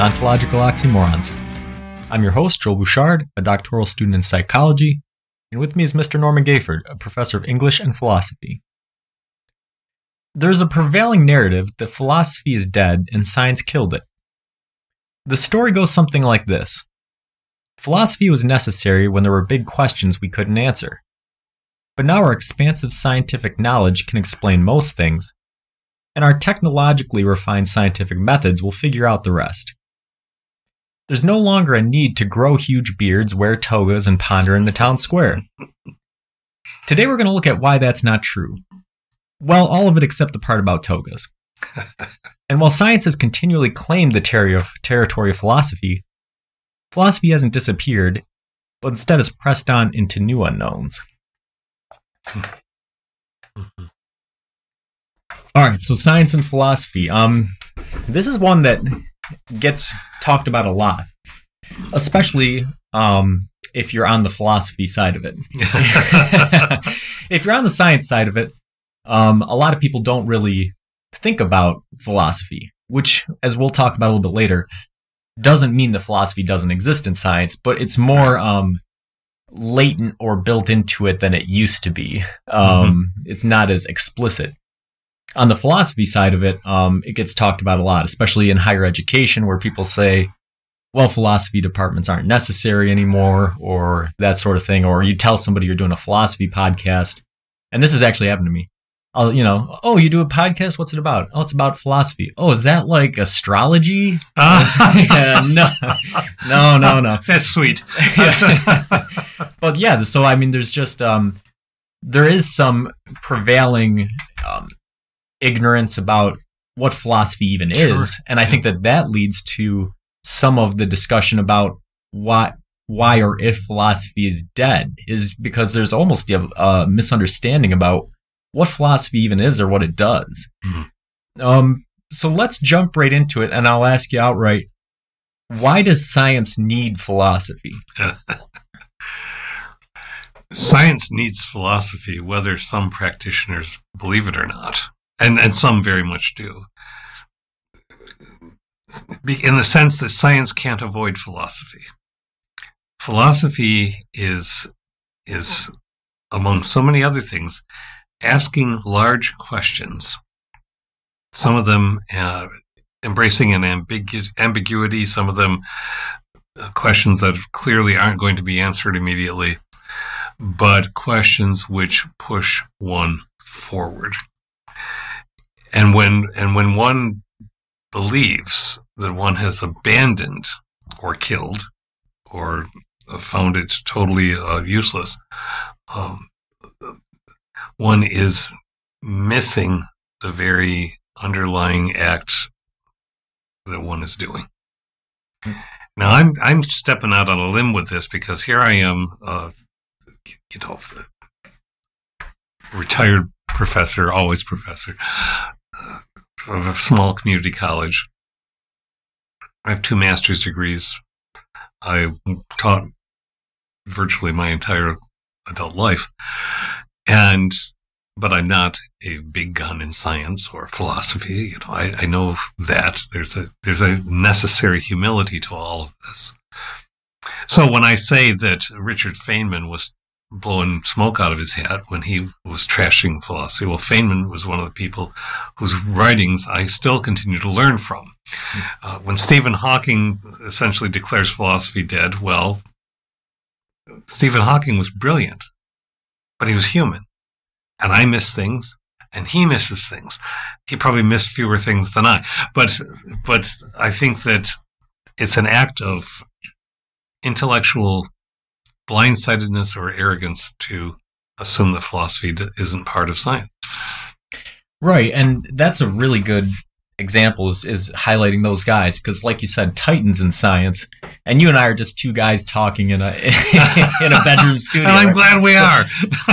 Ontological Oxymorons. I'm your host, Joel Bouchard, a doctoral student in psychology, and with me is Mr. Norman Gayford, a professor of English and philosophy. There's a prevailing narrative that philosophy is dead and science killed it. The story goes something like this Philosophy was necessary when there were big questions we couldn't answer. But now our expansive scientific knowledge can explain most things, and our technologically refined scientific methods will figure out the rest. There's no longer a need to grow huge beards, wear togas, and ponder in the town square. Today we're going to look at why that's not true. Well, all of it except the part about togas. and while science has continually claimed the ter- territory of philosophy, philosophy hasn't disappeared, but instead has pressed on into new unknowns. All right, so science and philosophy. Um, this is one that gets talked about a lot, especially um, if you're on the philosophy side of it. if you're on the science side of it, um, a lot of people don't really think about philosophy, which, as we'll talk about a little bit later, doesn't mean the philosophy doesn't exist in science, but it's more um, latent or built into it than it used to be. Um, mm-hmm. It's not as explicit on the philosophy side of it, um, it gets talked about a lot, especially in higher education, where people say, well, philosophy departments aren't necessary anymore, or that sort of thing. Or you tell somebody you're doing a philosophy podcast, and this has actually happened to me. I'll, you know, oh, you do a podcast? What's it about? Oh, it's about philosophy. Oh, is that like astrology? Uh. yeah, no, no, no, no. That's sweet. but yeah, so I mean, there's just um, there is some prevailing um, ignorance about what philosophy even sure. is. And I think that that leads to some of the discussion about why why or if philosophy is dead is because there's almost a, a misunderstanding about what philosophy even is or what it does. Mm-hmm. Um, so let's jump right into it, and I'll ask you outright: Why does science need philosophy? science needs philosophy, whether some practitioners believe it or not and and some very much do. In the sense that science can't avoid philosophy. Philosophy is is among so many other things asking large questions. Some of them uh, embracing an ambigu- ambiguity some of them uh, questions that clearly aren't going to be answered immediately but questions which push one forward and when and when one believes that one has abandoned or killed or found it totally uh, useless, um, one is missing the very underlying act that one is doing. Now I'm I'm stepping out on a limb with this because here I am, uh, you know, retired professor, always professor, of a small community college. I have two master's degrees. I taught virtually my entire adult life. And, but I'm not a big gun in science or philosophy. You know, I, I know that there's a, there's a necessary humility to all of this. So when I say that Richard Feynman was blowing smoke out of his hat when he was trashing philosophy. Well, Feynman was one of the people whose writings I still continue to learn from. Uh, when Stephen Hawking essentially declares philosophy dead, well, Stephen Hawking was brilliant, but he was human. And I miss things, and he misses things. He probably missed fewer things than I. But, but I think that it's an act of intellectual blindsidedness or arrogance to assume that philosophy isn't part of science. Right, and that's a really good example is, is highlighting those guys because, like you said, titans in science, and you and I are just two guys talking in a in a bedroom studio. and I'm glad we are.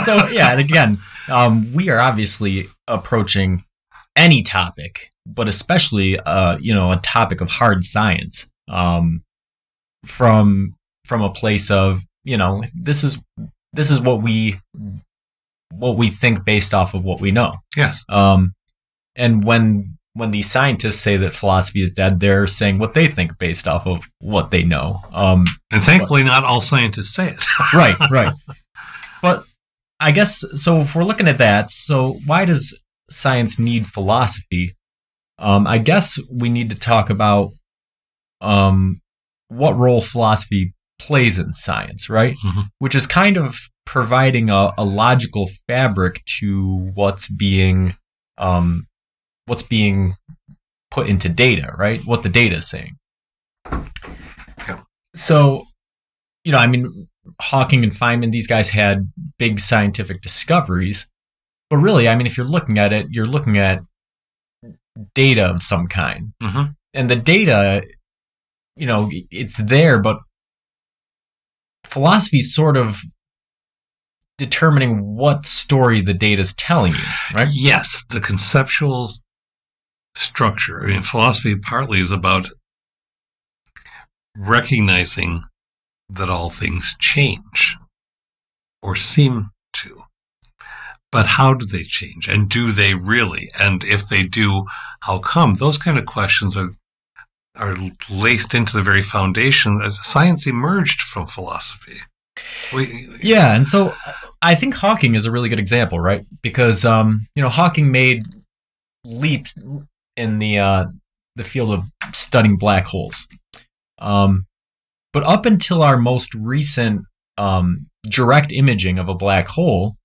so yeah, and again, um, we are obviously approaching any topic, but especially uh, you know a topic of hard science um, from from a place of you know, this is this is what we what we think based off of what we know. Yes. Um, and when when these scientists say that philosophy is dead, they're saying what they think based off of what they know. Um, and thankfully, not all scientists say it. right, right. But I guess so. If we're looking at that, so why does science need philosophy? Um, I guess we need to talk about um, what role philosophy plays in science, right? Mm-hmm. Which is kind of providing a, a logical fabric to what's being um, what's being put into data, right? What the data is saying. Yeah. So, you know, I mean, Hawking and Feynman, these guys had big scientific discoveries, but really, I mean, if you're looking at it, you're looking at data of some kind, Mm-hmm. and the data, you know, it's there, but philosophy is sort of determining what story the data is telling you, right? Yes, the conceptual structure. I mean, philosophy partly is about recognizing that all things change or seem to. But how do they change? And do they really? And if they do, how come? Those kind of questions are are laced into the very foundation as science emerged from philosophy. We, Yeah, and so I think Hawking is a really good example, right? Because um, you know, Hawking made leap in the uh, the field of studying black holes. Um, but up until our most recent um, direct imaging of a black hole,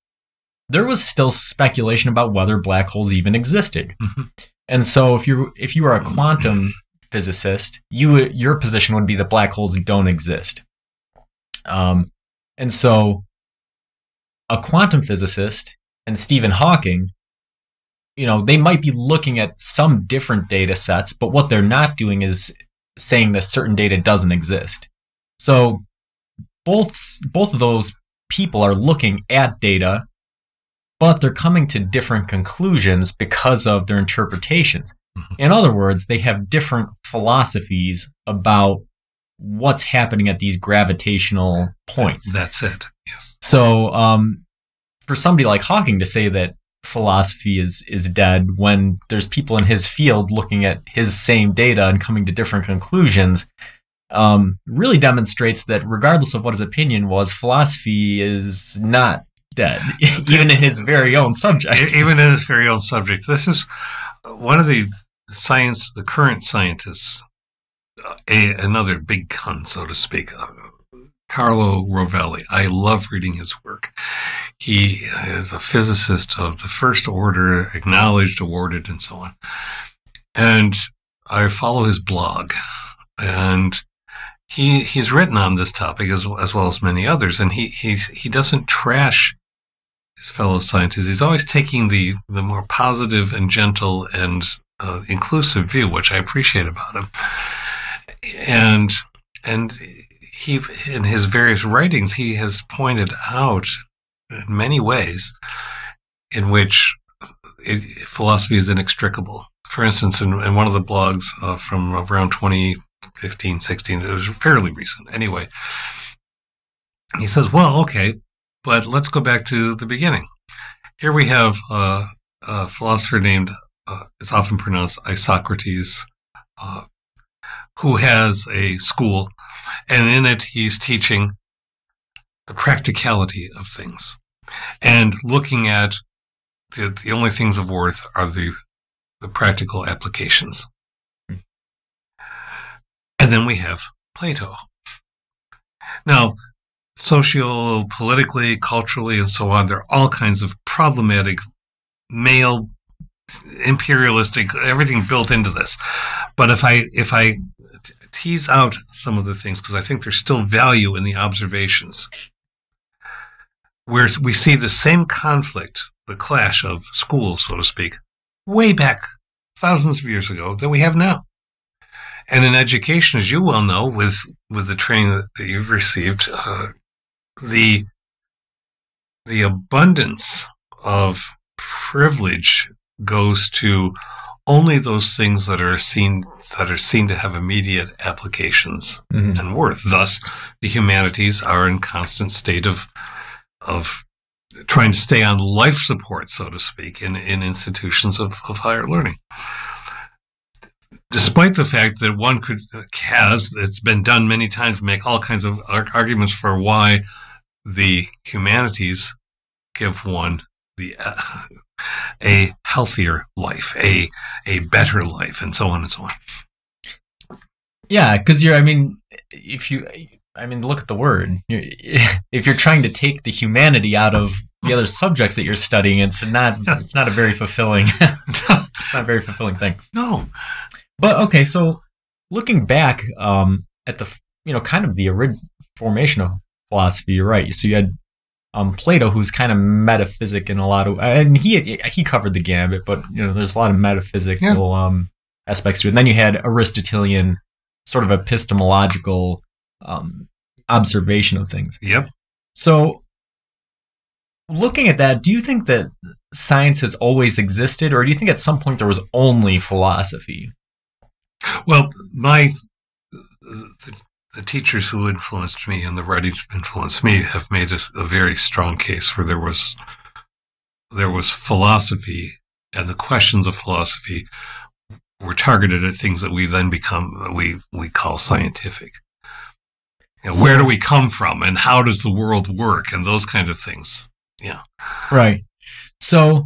there was still speculation about whether black holes even existed. Mhm. And so, if you if you are a quantum physicist, you your position would be that black holes don't exist. Um, and so, a quantum physicist and Stephen Hawking, you know, they might be looking at some different data sets, but what they're not doing is saying that certain data doesn't exist. So, both both of those people are looking at data, but they're coming to different conclusions because of their interpretations. Mhm. In other words, they have different philosophies about what's happening at these gravitational points. That's it. Yes. So, um, for somebody like Hawking to say that philosophy is is dead when there's people in his field looking at his same data and coming to different conclusions, um, really demonstrates that regardless of what his opinion was, philosophy is not dead, even in his very own subject. Even in this very own subject. This is one of the science, the current scientists, a, another big con, so to speak, uh, Carlo Rovelli. I love reading his work. He is a physicist of the first order, acknowledged, awarded, and so on. And I follow his blog, and he he's written on this topic as, as well as many others, and he he's, he doesn't trash his fellow scientists. He's always taking the the more positive and gentle and uh, inclusive view, which I appreciate about him. And and he in his various writings, he has pointed out in many ways in which it, philosophy is inextricable. For instance, in, in one of the blogs uh, from around 2015, 16, it was fairly recent. Anyway, he says, "Well, okay, but let's go back to the beginning. Here we have uh, a philosopher named, uh, it's often pronounced Isocrates, uh, who has a school, and in it he's teaching the practicality of things and looking at the, the only things of worth are the, the practical applications. And then we have Plato. Now, socio politically, culturally, and so on. There are all kinds of problematic male imperialistic everything built into this. But if I if I tease out some of the things because I think there's still value in the observations where we see the same conflict, the clash of schools, so to speak, way back thousands of years ago that we have now. And in education, as you well know, with with the training that, that you've received, uh, the the abundance of privilege goes to only those things that are seen that are seen to have immediate applications Mhm. and worth. Thus, the humanities are in constant state of of trying to stay on life support, so to speak, in, in institutions of, of higher learning. despite the fact that one could has it's been done many times make all kinds of arguments for why the humanities give one the uh, a healthier life a a better life and so on and so on. Yeah because you're i mean if you i mean look at the word. If you're trying to take the humanity out of the other subjects that you're studying it's not it's not a very fulfilling not a very fulfilling thing. No. But okay, so looking back um, at the you know kind of the orig- formation of philosophy, you're right. So you had um, Plato, who's kind of metaphysic in a lot of, and he he covered the gambit, but you know there's a lot of metaphysical yeah. um, aspects to it. And then you had Aristotelian, sort of epistemological um, observation of things. Yep. So looking at that, do you think that science has always existed, or do you think at some point there was only philosophy? Well, my the, the, teachers who influenced me and the writings influenced me have made a, a very strong case for there was there was philosophy and the questions of philosophy were targeted at things that we then become we we call scientific. You know, so, where do we come from, and how does the world work, and those kind of things. Yeah, right. So,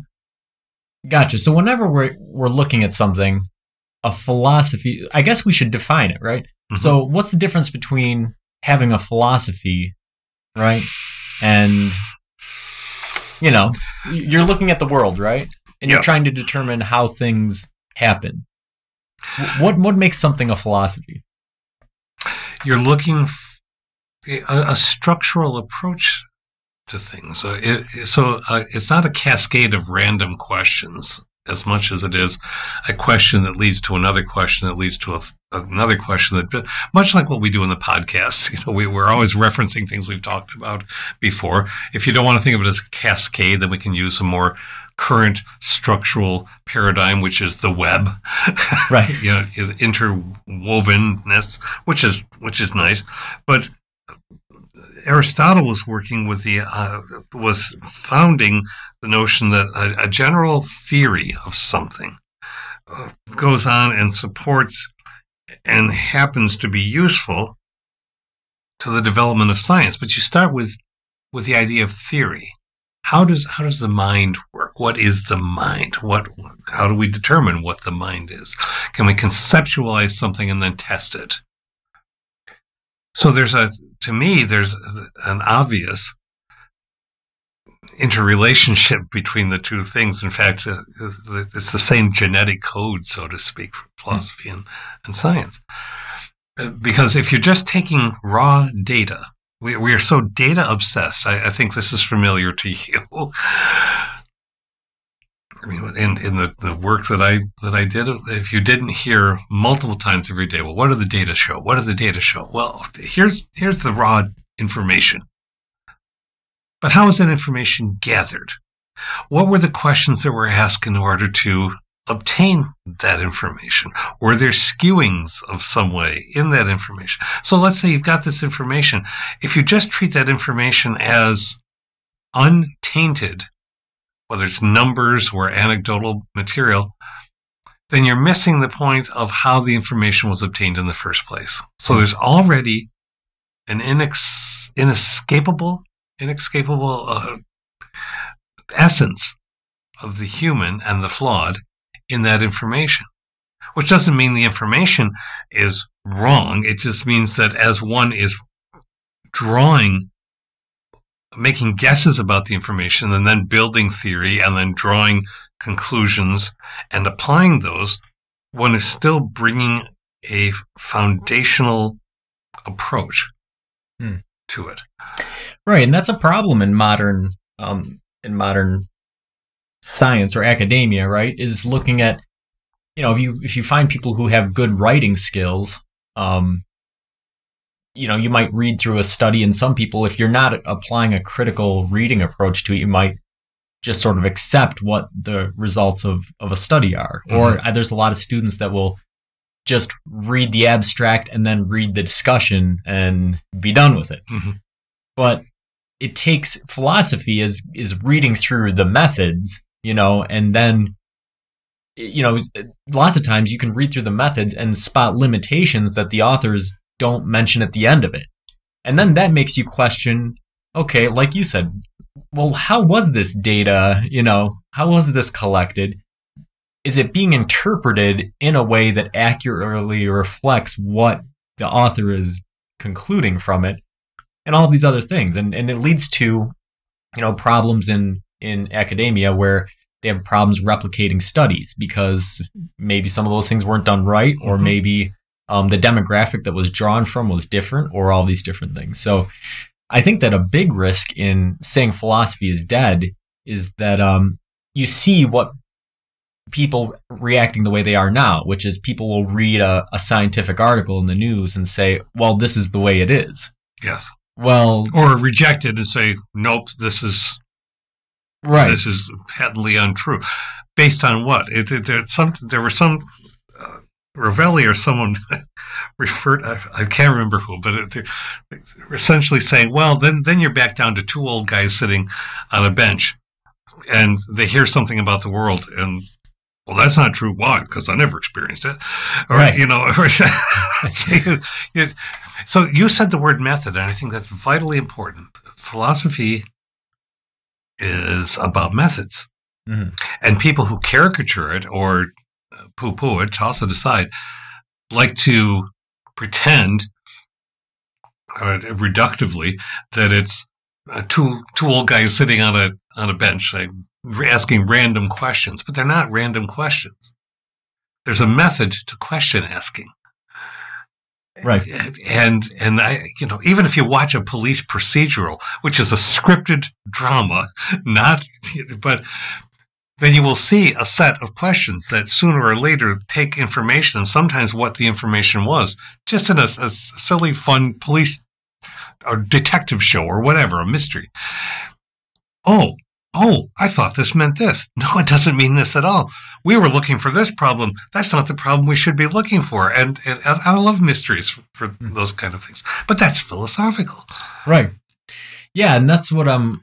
gotcha. So whenever we're we're looking at something, a philosophy. I guess we should define it, right? Mm-hmm. So, what's the difference between having a philosophy, right? And, you know, you're looking at the world, right? And you're trying to determine how things happen. What what makes something a philosophy? You're looking f- a, a, structural approach to things. So, it, so uh, it's not a cascade of random questions as much as it is a question that leads to another question that leads to a, another question that much like what we do in the podcast you know we, we're always referencing things we've talked about before. If you don't want to think of it as a cascade then we can use a more current structural paradigm which is the web. Right. You know interwovenness which is which is nice. But Aristotle was working with the uh, was founding the notion that a, a general theory of something uh, goes on and supports and happens to be useful to the development of science. But you start with with the idea of theory. How does how does the mind work? What is the mind? What how do we determine what the mind is? Can we conceptualize something and then test it? So there's a to me there's an obvious interrelationship between the two things. In fact, uh, it's the same genetic code, so to speak, for philosophy and, and science. Uh, because if you're just taking raw data, we, we are so data obsessed. I, I think this is familiar to you. I mean, in, in the, the work that I that I did, if you didn't hear multiple times every day, well, what do the data show? What do the data show? Well, here's here's the raw information. But how was that information gathered? What were the questions that were asked in order to obtain that information? Were there skewings of some way in that information? So let's say you've got this information. If you just treat that information as untainted, whether it's numbers or anecdotal material, then you're missing the point of how the information was obtained in the first place. So there's already an inex- inescapable inescapable uh, essence of the human and the flawed in that information. Which doesn't mean the information is wrong. It just means that as one is drawing, making guesses about the information and then building theory and then drawing conclusions and applying those, one is still bringing a foundational approach hmm. to it. Right, and that's a problem in modern um, in modern science or academia, right? Is looking at you know if you if you find people who have good writing skills, um, you know you might read through a study, and some people, if you're not applying a critical reading approach to it, you might just sort of accept what the results of of a study are. Mm-hmm. Or uh, there's a lot of students that will just read the abstract and then read the discussion and be done with it. Mm-hmm. But it takes philosophy is is reading through the methods, you know, and then you know, lots of times you can read through the methods and spot limitations that the authors don't mention at the end of it. And then that makes you question, okay, like you said, well, how was this data, you know, how was this collected? Is it being interpreted in a way that accurately reflects what the author is concluding from it? And all of these other things. And and it leads to, you know, problems in in academia where they have problems replicating studies because maybe some of those things weren't done right, or mm-hmm. maybe um, the demographic that was drawn from was different, or all these different things. So I think that a big risk in saying philosophy is dead is that um, you see what people reacting the way they are now, which is people will read a, a scientific article in the news and say, well, this is the way it is. Yes. Well, or reject it and say, nope, this is Right. This is patently untrue. Based on what? It, it, there, some, there were some. Uh, Rovelli or someone referred, I, I, can't remember who, but it, they're essentially saying, well, then, then you're back down to two old guys sitting on a bench and they hear something about the world and well, that's not true. Why? Because I never experienced it. Or, right. you know, so, you, so you said the word method, and I think that's vitally important. Philosophy is about methods. Mm-hmm. And people who caricature it or uh, poo poo it, toss it aside, like to pretend uh, reductively that it's uh, two two old guys sitting on a on a bench saying, asking random questions, but they're not random questions. There's a method to question asking. Right. And and I you know even if you watch a police procedural, which is a scripted drama, not but then you will see a set of questions that sooner or later take information and sometimes what the information was, just in a, a silly, fun police or detective show or whatever, a mystery. Oh, oh, I thought this meant this. No, it doesn't mean this at all. We were looking for this problem. That's not the problem we should be looking for. And, and, and I love mysteries for, for hmm. those kind of things. But that's philosophical. Right. Yeah, and that's what um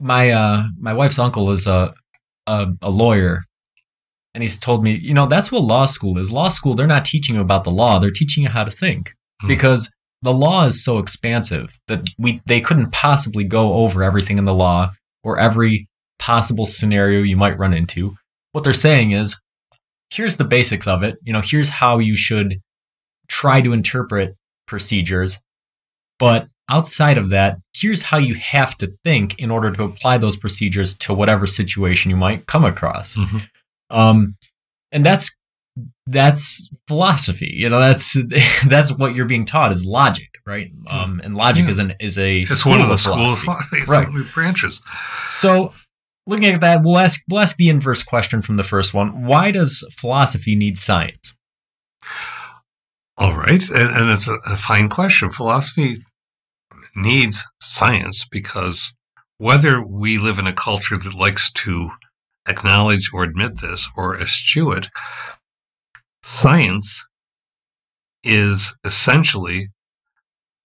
my uh my wife's uncle is a a, a lawyer and he's told me, you know, that's what law school is. Law school, they're not teaching you about the law, they're teaching you how to think. Hmm. Because the law is so expansive that we they couldn't possibly go over everything in the law or every possible scenario you might run into. What they're saying is, here's the basics of it. You know, here's how you should try to interpret procedures. But outside of that, here's how you have to think in order to apply those procedures to whatever situation you might come across. Mm-hmm. Um, and that's that's philosophy. You know, that's that's what you're being taught is logic, right? Hmm. Um, and logic yeah. is an is a it's one of the schools right. branches. So, looking at that, we'll ask we'll ask the inverse question from the first one. Why does philosophy need science? All right, and, and it's a, a fine question. Philosophy needs science because whether we live in a culture that likes to acknowledge or admit this or eschew it, Science is essentially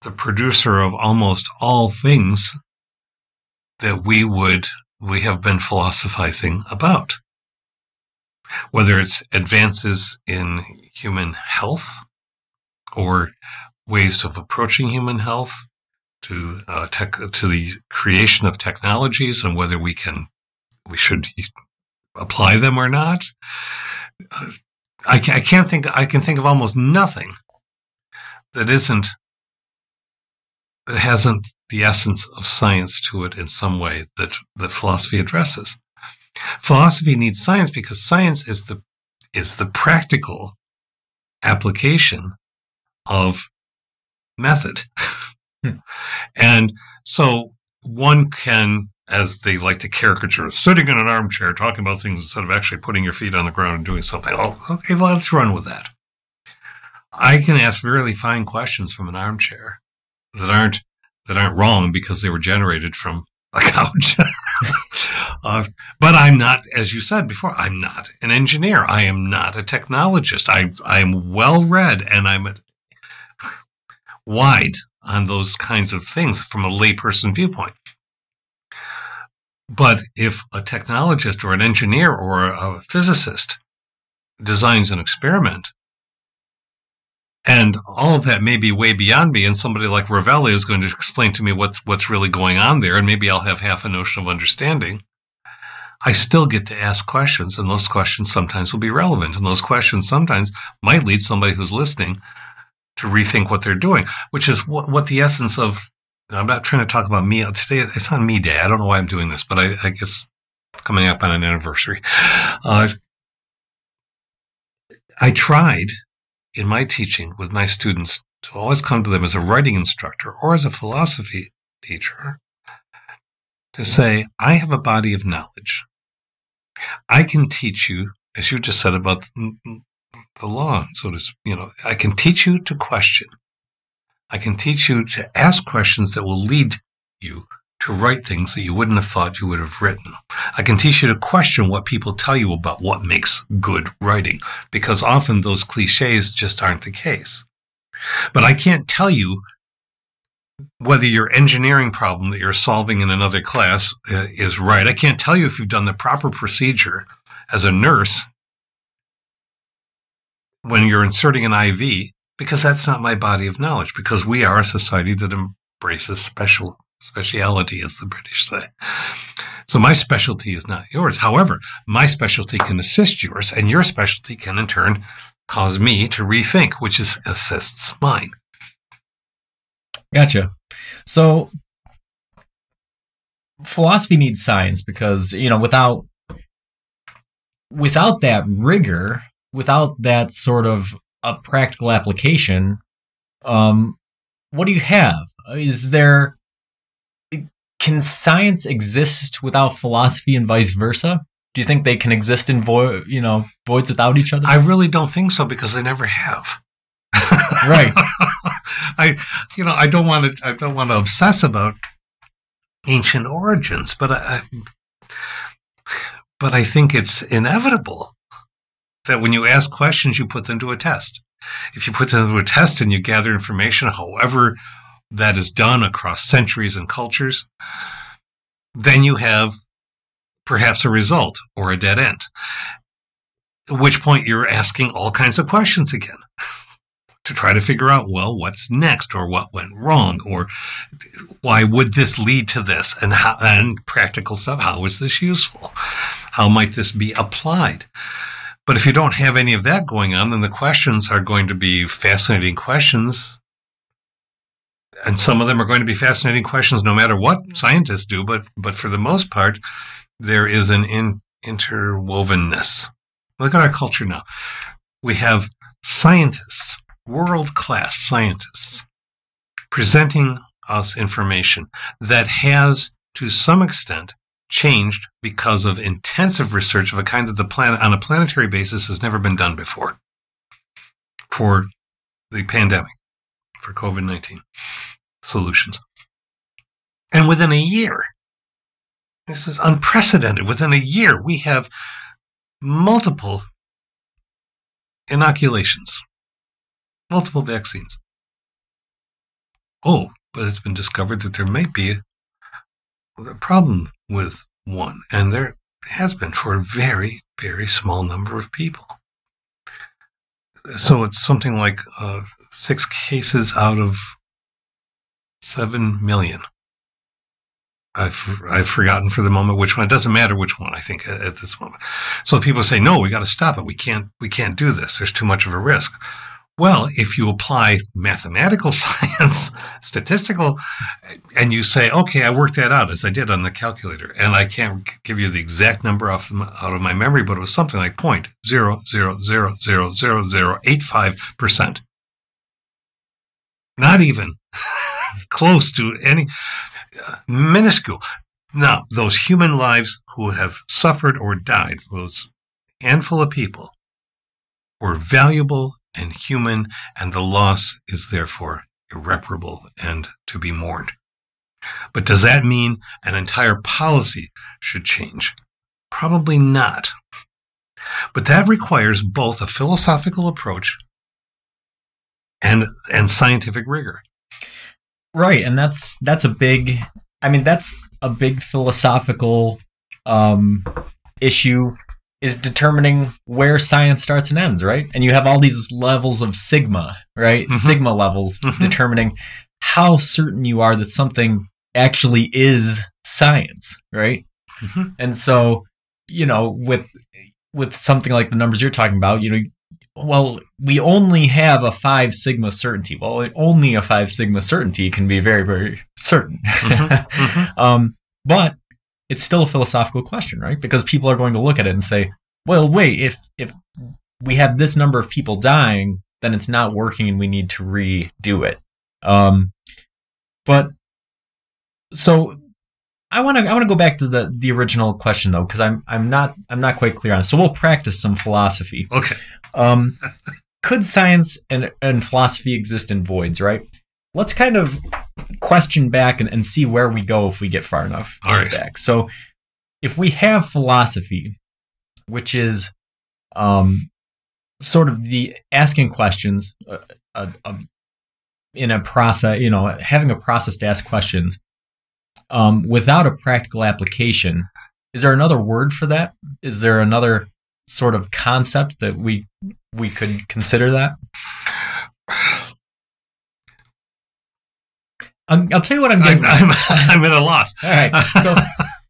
the producer of almost all things that we would we have been philosophizing about. Whether it's advances in human health or ways of approaching human health to uh, tech, to the creation of technologies and whether we can we should apply them or not uh, I, I can't think. I can think of almost nothing that isn't that hasn't the essence of science to it in some way that that philosophy addresses. Philosophy needs science because science is the is the practical application of method. Hmm. And so one can as they like to caricature, sitting in an armchair talking about things instead of actually putting your feet on the ground and doing something. Oh, okay, well, let's run with that. I can ask really fine questions from an armchair that aren't that aren't wrong because they were generated from a couch. uh, but I'm not, as you said before, I'm not an engineer. I am not a technologist. I I am well read and I'm wide on those kinds of things from a layperson viewpoint. But if a technologist or an engineer or a physicist designs an experiment. And all of that may be way beyond me, and somebody like Rovelli is going to explain to me what's what's really going on there, and maybe I'll have half a notion of understanding. I still get to ask questions, and those questions sometimes will be relevant, and those questions sometimes might lead somebody who's listening to rethink what they're doing, which is what, what the essence of. I'm not trying to talk about me today. It's on me day. I don't know why I'm doing this, but I, I guess coming up on an anniversary. Uh, I tried in my teaching with my students to always come to them as a writing instructor or as a philosophy teacher to say, I have a body of knowledge. I can teach you, as you just said about the law, so to you know, I can teach you to question. I can teach you to ask questions that will lead you to write things that you wouldn't have thought you would have written. I can teach you to question what people tell you about what makes good writing, because often those cliches just aren't the case. But I can't tell you whether your engineering problem that you're solving in another class uh, is right. I can't tell you if you've done the proper procedure as a nurse when you're inserting an IV, because that's not my body of knowledge, because we are a society that embraces special speciality, as the British say. So my specialty is not yours. However, my specialty can assist yours, and your specialty can in turn cause me to rethink, which is assists mine. Gotcha. So philosophy needs science because, you know, without without that rigor, without that sort of a practical application, um, what do you have? Is there can science exist without philosophy and vice versa? Do you think they can exist in void, you know, voids without each other? I really don't think so because they never have. right. I, you know, I don't want to. I don't want to obsess about ancient origins, but I, but I think it's inevitable that when you ask questions, you put them to a test. If you put them to a test and you gather information, however that is done across centuries and cultures, then you have perhaps a result or a dead end. At which point you're asking all kinds of questions again to try to figure out, well, what's next or what went wrong or why would this lead to this and how, and practical stuff. How is this useful? How might this be applied? But if you don't have any of that going on, then the questions are going to be fascinating questions. And some of them are going to be fascinating questions no matter what mm-hmm. scientists do but but for the most part there is an in, interwovenness. Look at our culture now. We have scientists world class scientists presenting us information that has to some extent changed because of intensive research of a kind that the planet on a planetary basis has never been done before for the pandemic for COVID-19 solutions. And within a year, this is unprecedented. Within a year, we have multiple inoculations, multiple vaccines. Oh, but it's been discovered that there might be a problem with one, and there has been for a very, very small number of people. So it's something like uh, six cases out of Seven million. I've I've forgotten for the moment which one. It doesn't matter which one. I think at, at this moment. So people say, no, we got to stop it. We can't we can't do this. There's too much of a risk. Well, if you apply mathematical science, statistical, and you say, okay, I worked that out as I did on the calculator, and I can't give you the exact number off out of my memory, but it was something like point zero zero zero zero zero zero eight five percent. Not even close to any uh, minuscule. Now, those human lives who have suffered or died, those handful of people, were valuable and human, and the loss is therefore irreparable and to be mourned. But does that mean an entire policy should change? Probably not. But that requires both a philosophical approach and, and scientific rigor. Right, and that's that's a big I mean that's a big philosophical um issue is determining where science starts and ends, right? And you have all these levels of sigma, right? Mhm. Sigma levels Mhm. determining how certain you are that something actually is science, right? Mhm. And so, you know, with with something like the numbers you're talking about, you know, well, we only have a five sigma certainty. Well, only a five sigma certainty can be very, very certain. Mhm. Mhm. um, but it's still a philosophical question, right? Because people are going to look at it and say, "Well, wait, if if we have this number of people dying, then it's not working, and we need to redo it." Um, but so I want to I want to go back to the the original question though, because I'm I'm not I'm not quite clear on. it. So we'll practice some philosophy. Okay. Um, could science and, and philosophy exist in voids, right? Let's kind of question back and, and see where we go if we get far enough All right. back. So, if we have philosophy, which is um, sort of the asking questions uh, uh, uh, in a process, you know, having a process to ask questions um, without a practical application, is there another word for that? Is there another sort of concept that we we could consider that? I'll, I'll tell you what I'm I'm, getting. I'm, I'm at a loss. All right. So,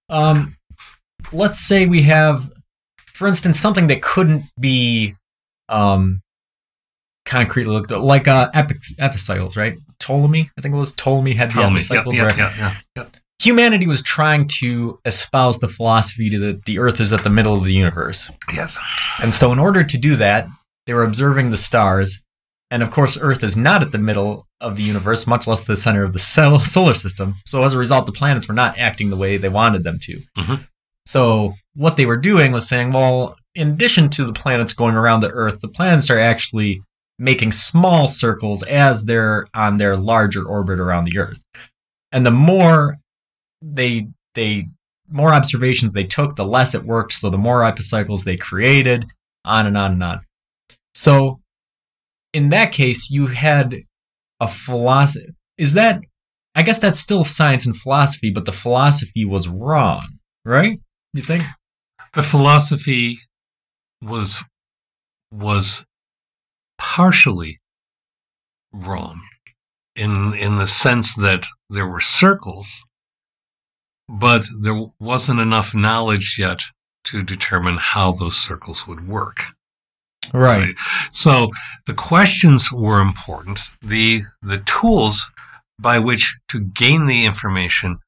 um, let's say we have, for instance, something that couldn't be um, concretely looked at, like uh, epic, epicycles, right? Ptolemy, I think it was Ptolemy had the Tell. Yep, epicycles, yep, right? yep, yep, yep. Humanity was trying to espouse the philosophy that the Earth is at the middle of the universe. Yes. And so, in order to do that, they were observing the stars. And of course, Earth is not at the middle of the universe, much less the center of the solar system. So, as a result, the planets were not acting the way they wanted them to. Mhm. So, what they were doing was saying, well, in addition to the planets going around the Earth, the planets are actually making small circles as they're on their larger orbit around the Earth. And the more they they more observations they took, the less it worked. So the more epicycles they created, on and on and on. So in that case, you had a philosophy. Is that? I guess that's still science and philosophy, but the philosophy was wrong, right? You think? The philosophy was was partially wrong in in the sense that there were circles, but there wasn't enough knowledge yet to determine how those circles would work. Right. So the questions were important. The the tools by which to gain the information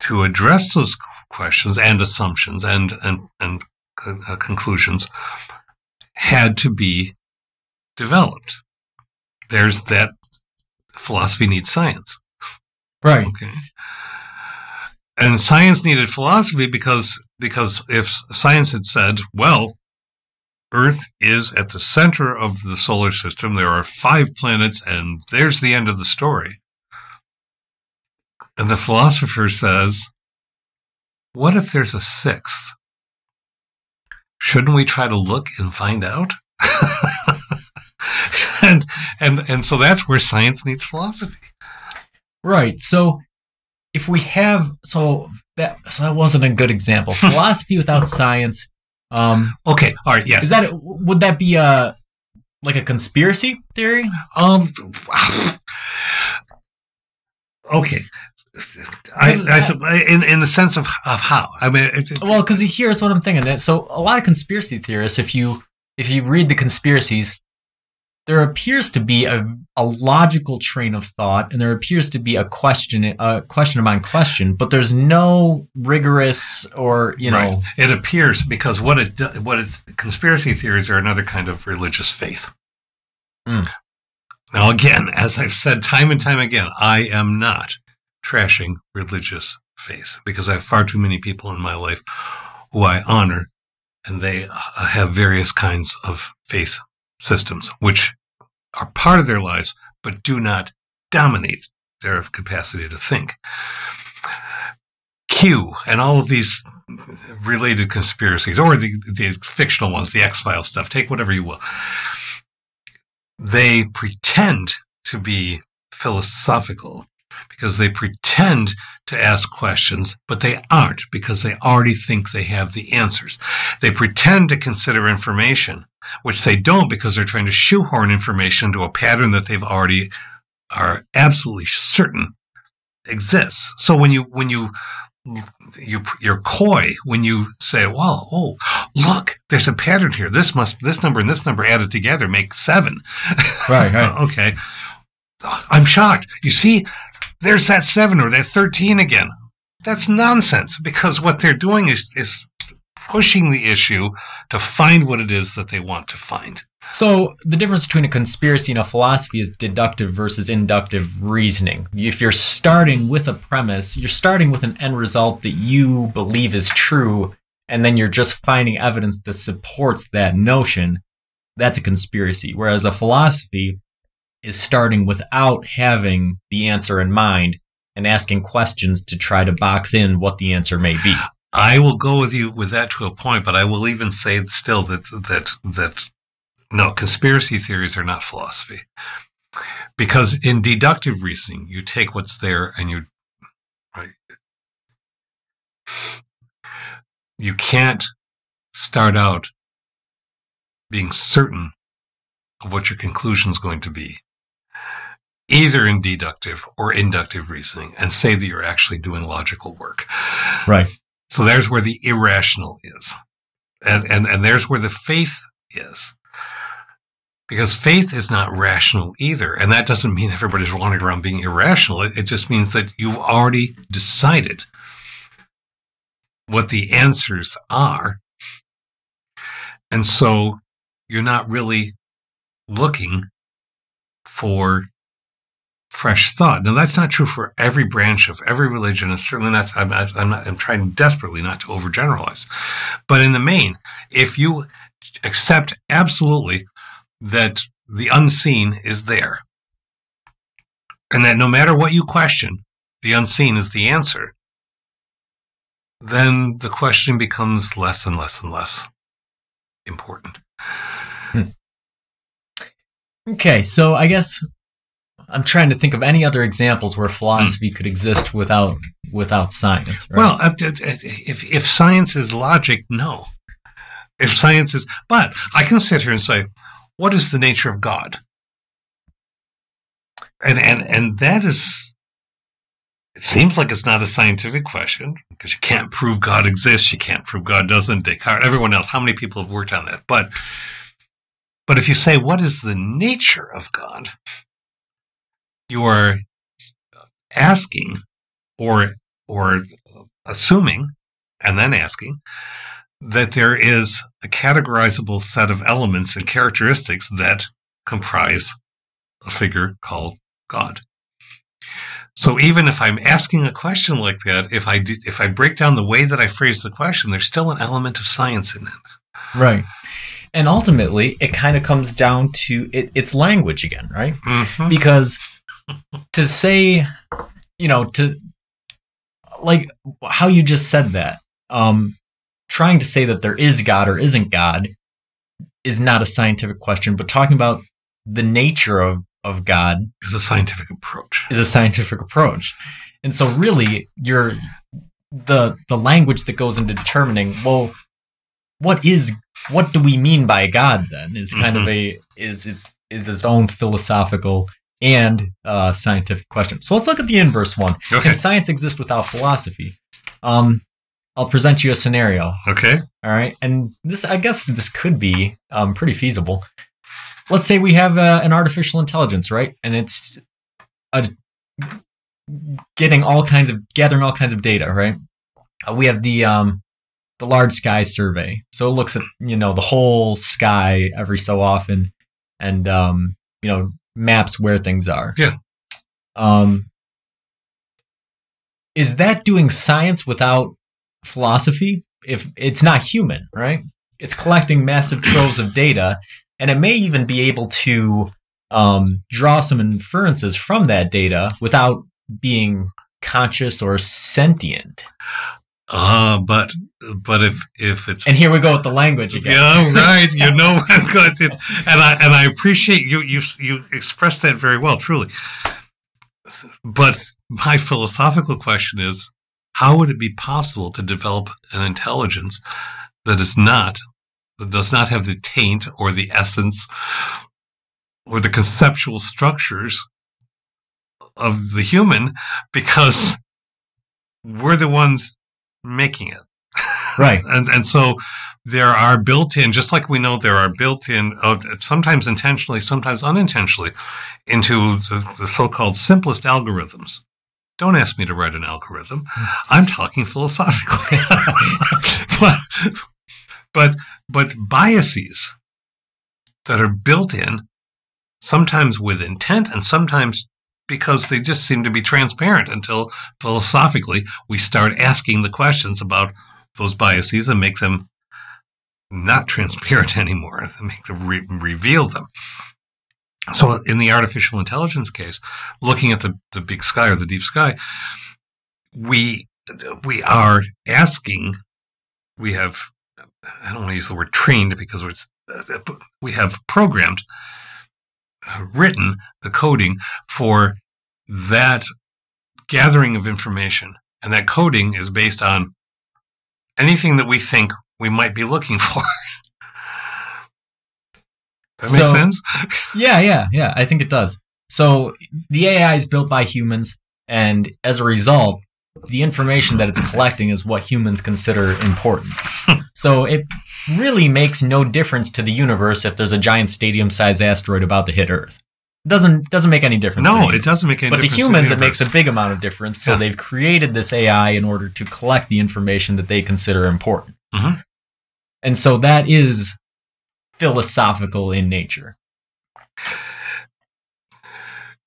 to address those questions and assumptions and and and uh, conclusions had to be developed. There's that philosophy needs science. Right. Okay. And science needed philosophy because because if science had said, well, Earth is at the center of the solar system, there are five planets, and there's the end of the story. And the philosopher says, what if there's a sixth? Shouldn't we try to look and find out? and and and so that's where science needs philosophy. Right. So if we have so that so that wasn't a good example. Philosophy without science. Um, Okay, all right, yes. is that would that be a like a conspiracy theory? Um. Okay. I, I, in in the sense of of how I mean it, it- Well, because here's what I'm thinking. So a lot of conspiracy theorists, if you if you read the conspiracies, there appears to be a, a logical train of thought, and there appears to be a question a question among question, but there's no rigorous or you know right. it appears because what it what it's conspiracy theories are another kind of religious faith. Hmm. Now again, as I've said time and time again, I am not trashing religious faith because I have far too many people in my life who I honor, and they uh, have various kinds of faith systems, which are part of their lives, but do not dominate their capacity to think. Q and all of these related conspiracies, or the, the fictional ones, the X File stuff, take whatever you will. They pretend to be philosophical, because they pretend to ask questions, but they aren't because they already think they have the answers. They pretend to consider information, which they don't because they're trying to shoehorn information into a pattern that they've already are absolutely certain exists. So when you when you you you're coy when you say, "Well, oh, look, there's a pattern here. This must this number and this number added together make seven. Right, right. okay. I'm shocked. You see, there's that seven or that thirteen again. That's nonsense because what they're doing is is pushing the issue to find what it is that they want to find. So the difference between a conspiracy and a philosophy is deductive versus inductive reasoning. If you're starting with a premise, you're starting with an end result that you believe is true, and then you're just finding evidence that supports that notion. That's a conspiracy. Whereas a philosophy is starting without having the answer in mind and asking questions to try to box in what the answer may be. I will go with you with that to a point, but I will even say still that that that no, conspiracy theories are not philosophy. Because in deductive reasoning, you take what's there and you right, you can't start out being certain of what your conclusion is going to be, either in deductive or inductive reasoning, and say that you're actually doing logical work. Right. So there's where the irrational is. And, and, and there's where the faith is. Because faith is not rational either. And that doesn't mean everybody's running around being irrational. It, it just means that you've already decided what the answers are. And so you're not really looking for fresh thought. Now, that's not true for every branch of every religion, and certainly not. I'm, I'm, not, I'm trying desperately not to overgeneralize, but in the main, if you accept absolutely that the unseen is there, and that no matter what you question, the unseen is the answer, then the question becomes less and less and less important. Hmm. Okay, so I guess I'm trying to think of any other examples where philosophy mm. could exist without without science. Right? Well, uh, uh, uh, if if science is logic, no. If science is, but I can sit here and say, what is the nature of God? And and and that is, it seems like it's not a scientific question because you can't prove God exists, you can't prove God doesn't. Descartes, everyone else, how many people have worked on that? But but if you say, what is the nature of God? You are asking or or assuming and then asking that there is a categorizable set of elements and characteristics that comprise a figure called God. So even if I'm asking a question like that, if I do, if I break down the way that I phrase the question, there's still an element of science in it. Right. And ultimately, it kind of comes down to it, it's language again, right? Mm-hmm. Because to say, you know, to like how you just said that, um, trying to say that there is God or isn't God is not a scientific question, but talking about the nature of, of God is a scientific approach. Is a scientific approach. And so really you're the the language that goes into determining, well, what is what do we mean by God then is kind mm-hmm. of a is is is its own philosophical and uh, scientific question. So let's look at the inverse one. Okay. Can science exist without philosophy? Um, I'll present you a scenario. Okay. All right, and this I guess this could be um, pretty feasible. Let's say we have uh, an artificial intelligence, right? And it's a, getting all kinds of gathering all kinds of data, right? Uh, we have the um, the large sky survey, so it looks at you know the whole sky every so often, and um, you know maps where things are. Yeah. Um, is that doing science without philosophy? If it's not human, right? It's collecting massive troves of data, and it may even be able to um, draw some inferences from that data without being conscious or sentient. Ah, uh, but but if if it's and here we go with the language again. Yeah, right. You know, and I and I appreciate you you you expressed that very well, truly. But my philosophical question is how would it be possible to develop an intelligence that is not, that does not have the taint or the essence or the conceptual structures of the human because we're the ones making it. Right. and, and so there are built in, just like we know there are built in, uh, sometimes intentionally, sometimes unintentionally, into the, the so called simplest algorithms. Don't ask me to write an algorithm. I'm talking philosophically. but, but, but biases that are built in, sometimes with intent and sometimes because they just seem to be transparent until philosophically we start asking the questions about those biases and make them not transparent anymore, make them re- reveal them. So, in the artificial intelligence case, looking at the, the big sky or the deep sky, we we are asking. We have I don't want to use the word trained because we have programmed, uh, written the coding for that gathering of information, and that coding is based on anything that we think we might be looking for. that so, makes sense? yeah, yeah, yeah. I think it does. So the AI is built by humans, and as a result, the information that it's collecting is what humans consider important. so it really makes no difference to the universe if there's a giant stadium-sized asteroid about to hit Earth. It doesn't doesn't make any difference. No, it doesn't make any but difference. But the humans, the it makes a big amount of difference. So yeah. they've created this AI in order to collect the information that they consider important. Mm-hmm. And so that is philosophical in nature.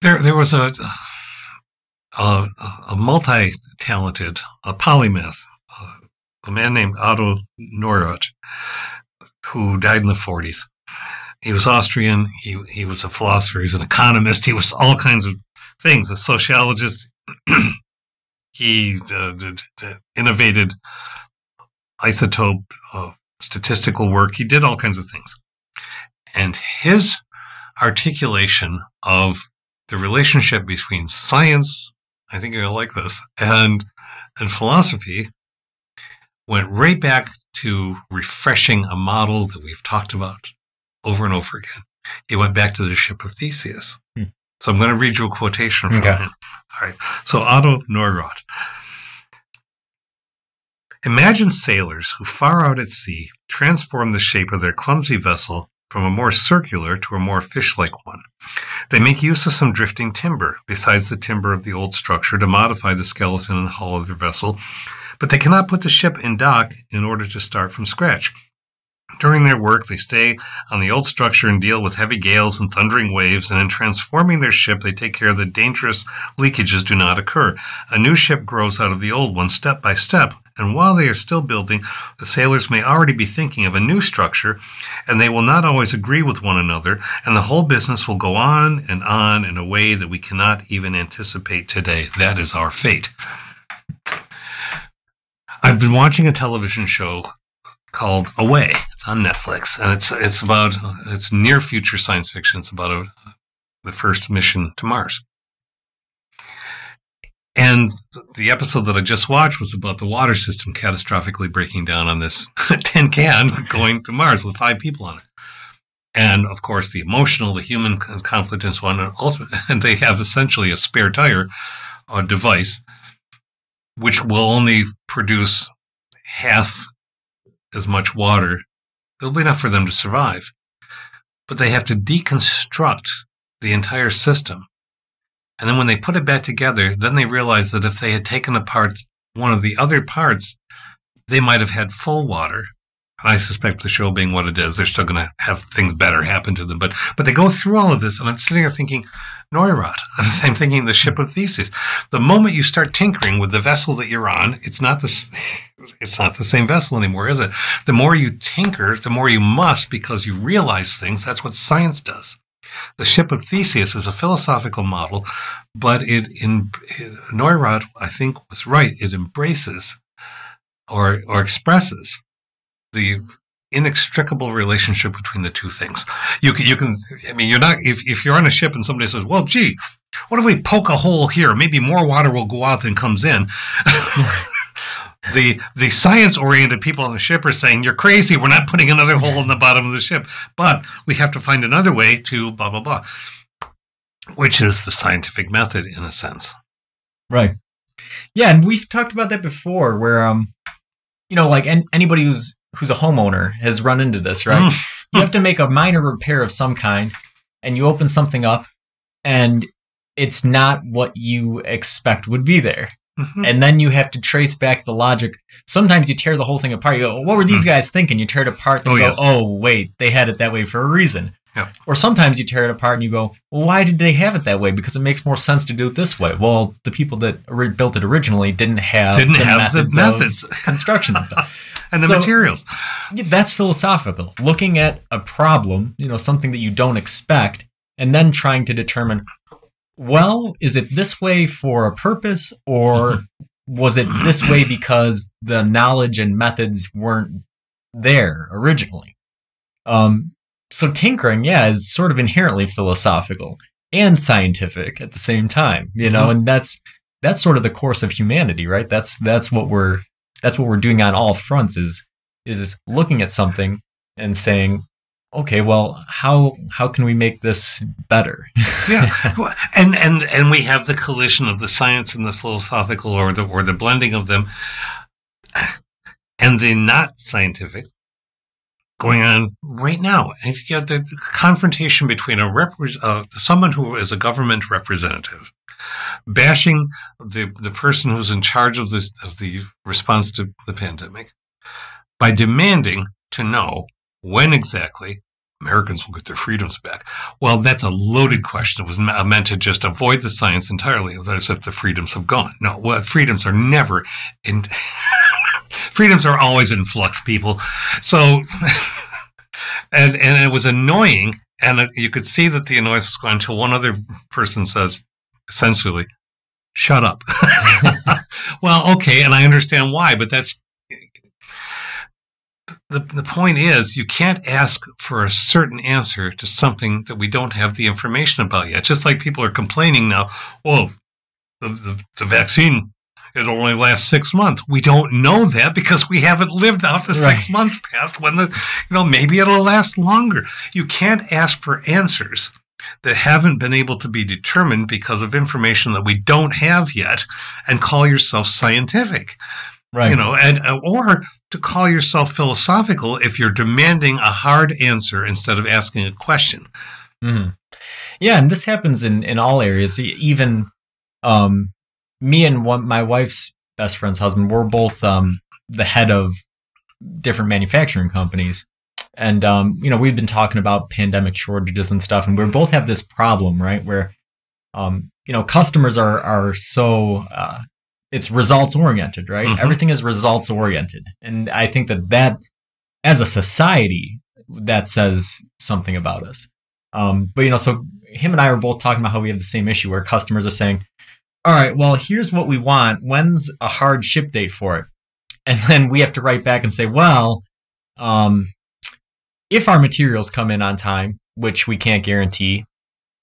There, there was a a, a multi-talented, a polymath, a man named Otto Neurath, who died in the 40s. He was Austrian. He he was a philosopher. He's an economist. He was all kinds of things. A sociologist. he uh, did, innovated Isotype statistical work. He did all kinds of things, and his articulation of the relationship between science, I think you'll like this, and and philosophy went right back to refreshing a model that we've talked about over and over again. It went back to the ship of Theseus. Hmm. So I'm going to read you a quotation from okay. him. All right. So Otto Neurath. Imagine sailors who, far out at sea, transform the shape of their clumsy vessel from a more circular to a more fish like one. They make use of some drifting timber, besides the timber of the old structure, to modify the skeleton and hull of their vessel, but they cannot put the ship in dock in order to start from scratch. During their work, they stay on the old structure and deal with heavy gales and thundering waves, and in transforming their ship, they take care that dangerous leakages do not occur. A new ship grows out of the old one step by step, and while they are still building, the sailors may already be thinking of a new structure, and they will not always agree with one another, and the whole business will go on and on in a way that we cannot even anticipate today. That is our fate. I've been watching a television show called Away. It's on Netflix, and it's it's about it's near future science fiction. It's about a, the first mission to Mars. And the episode that I just watched was about the water system catastrophically breaking down on this tin can going to Mars with five people on it. And of course, the emotional, the human conflict and so on. And, ultimate, and they have essentially a spare tire a device which will only produce half as much water. It'll be enough for them to survive. But they have to deconstruct the entire system. And then when they put it back together, then they realize that if they had taken apart one of the other parts, they might have had full water. And I suspect the show being what it is, they're still going to have things better happen to them. But but they go through all of this, and I'm sitting there thinking, Neurath. I'm thinking the ship of Theseus. The moment you start tinkering with the vessel that you're on, it's not the it's not the same vessel anymore, is it? The more you tinker, the more you must because you realize things. That's what science does. The ship of Theseus is a philosophical model, but it in Neurath, I think, was right. It embraces or or expresses the inextricable relationship between the two things. You can, you can, I mean, you're not, if, if you're on a ship and somebody says, well, gee, what if we poke a hole here? Maybe more water will go out than comes in. the the science oriented people on the ship are saying you're crazy. We're not putting another hole in the bottom of the ship, but we have to find another way to blah blah blah, which is the scientific method in a sense. Right. Yeah, and we've talked about that before, where um, you know, like an, anybody who's who's a homeowner has run into this, right? Mm. you have to make a minor repair of some kind, and you open something up, and it's not what you expect would be there. Mhm. And then you have to trace back the logic. Sometimes you tear the whole thing apart. You go, what were these guys thinking? You tear it apart and. Oh, go, yeah. oh, wait, they had it that way for a reason. Or sometimes you tear it apart and you go, well, why did they have it that way? Because it makes more sense to do it this way. Well, the people that ori- built it originally didn't have Didn't the have the methods, methods of construction and stuff. and the So- materials. Yeah, That's philosophical. Looking at a problem, you know, something that you don't expect, and then trying to determine, well, is it this way for a purpose, or was it this way because the knowledge and methods weren't there originally? Um, so tinkering, yeah, is sort of inherently philosophical and scientific at the same time, you know, and that's that's sort of the course of humanity, right? That's that's what we're that's what we're doing on all fronts is is looking at something and saying, okay, well, how how can we make this better? yeah and and and we have the collision of the science and the philosophical or the or the blending of them and the not scientific going on right now and you have the, the confrontation between a repre- uh, someone who is a government representative bashing the the person who's in charge of the of the response to the pandemic by demanding to know when exactly Americans will get their freedoms back. Well, that's a loaded question. It was meant to just avoid the science entirely, as if the freedoms have gone. No, well, freedoms are never in. freedoms are always in flux, people. So, and and it was annoying, and you could see that the annoyance was going until one other person says, essentially, "Shut up." well, okay, and I understand why, but that's the, the point is you can't ask for a certain answer to something that we don't have the information about yet. Just like people are complaining now, well, the, the, the vaccine it only lasts six months. We don't know that because we haven't lived out the Right. six months past when the you know maybe it'll last longer. You can't ask for answers that haven't been able to be determined because of information that we don't have yet and call yourself scientific right. you know, and uh, or to call yourself philosophical if you're demanding a hard answer instead of asking a question. Mhm. Yeah, and this happens in in all areas. Even um, me and one my wife's best friend's husband, we're both um, the head of different manufacturing companies, and um, you know we've been talking about pandemic shortages and stuff, and we both have this problem, right? Where um, you know customers are are so uh, it's results oriented, right? Mhm. Everything is results oriented, and I think that that as a society that says something about us. Um, but you know, so him and I are both talking about how we have the same issue where customers are saying, "All right, well, here's what we want. When's a hard ship date for it?" And then we have to write back and say, "Well, um, if our materials come in on time, which we can't guarantee,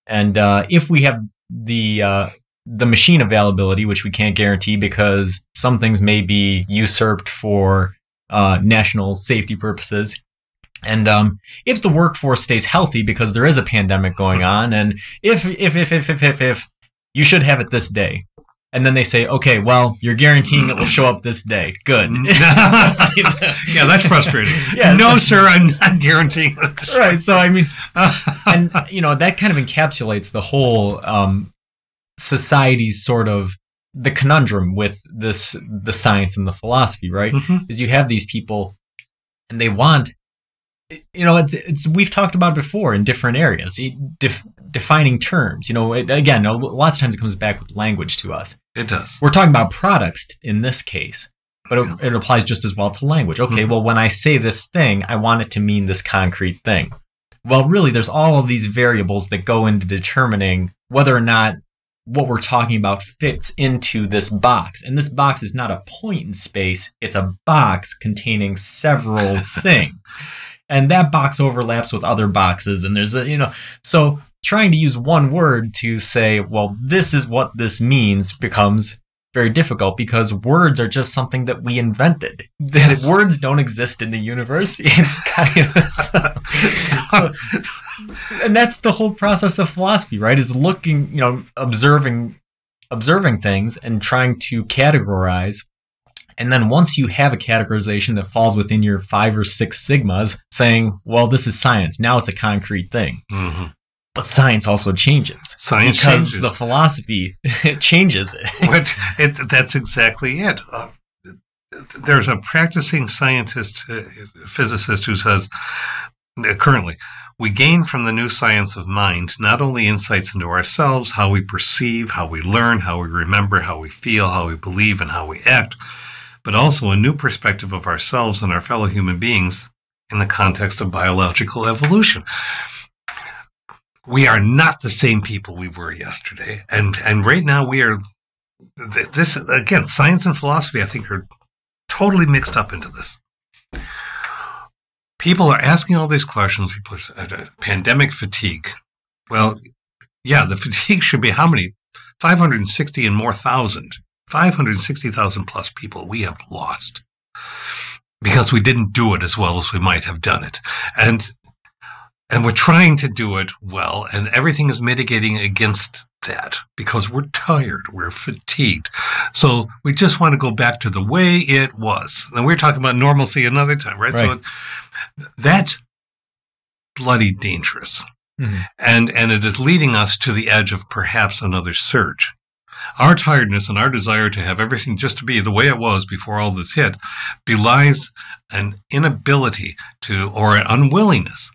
and uh, if we have the uh, the machine availability, which we can't guarantee because some things may be usurped for uh, national safety purposes." And um, if the workforce stays healthy because there is a pandemic going on, and if if if if if if, if you should have it this day, and then they say, okay, well, you're guaranteeing it will show up this day. Good. yeah, that's frustrating. Yeah, no, sir, I'm not guaranteeing this. right. So I mean, and you know that kind of encapsulates the whole um, society's sort of the conundrum with this the science and the philosophy, right? Mhm. is you have these people and they want you know it's, it's we've talked about before in different areas def, defining terms you know it, again lots of times it comes back with language to us It does. we're talking about products in this case but it, it applies just as well to language okay Mhm. well when i say this thing i want it to mean this concrete thing well really there's all of these variables that go into determining whether or not what we're talking about fits into this box. And this box is not a point in space it's a box containing several things. And that box overlaps with other boxes and there's a you know so trying to use one word to say, well, this is what this means becomes very difficult because words are just something that we invented. Yes. words don't exist in the universe. and that's the whole process of philosophy, right? Is looking, you know, observing observing things and trying to categorize. And then once you have a categorization that falls within your five or six sigmas, saying, well, this is science. Now it's a concrete thing. Mm-hmm. But science also changes. Science because changes. the philosophy changes it. it. That's exactly it. Uh, there's a practicing scientist, uh, physicist who says, uh, currently, we gain from the new science of mind not only insights into ourselves, how we perceive, how we learn, how we remember, how we feel, how we believe, and how we act, but also a new perspective of ourselves and our fellow human beings in the context of biological evolution. We are not the same people we were yesterday. And, and right now we are, this, again, science and philosophy, I think, are totally mixed up into this people are asking all these questions. People are, uh, pandemic fatigue. Well, yeah, the fatigue should be how many? 560 and more thousand. 560,000 plus people we have lost because we didn't do it as well as we might have done it. And and we're trying to do it well and everything is mitigating against that because we're tired, we're fatigued. So we just want to go back to the way it was. And we are talking about normalcy another time, right? right. So that's bloody dangerous. Mm-hmm. And and it is leading us to the edge of perhaps another surge. Our tiredness and our desire to have everything just to be the way it was before all this hit belies an inability to or an unwillingness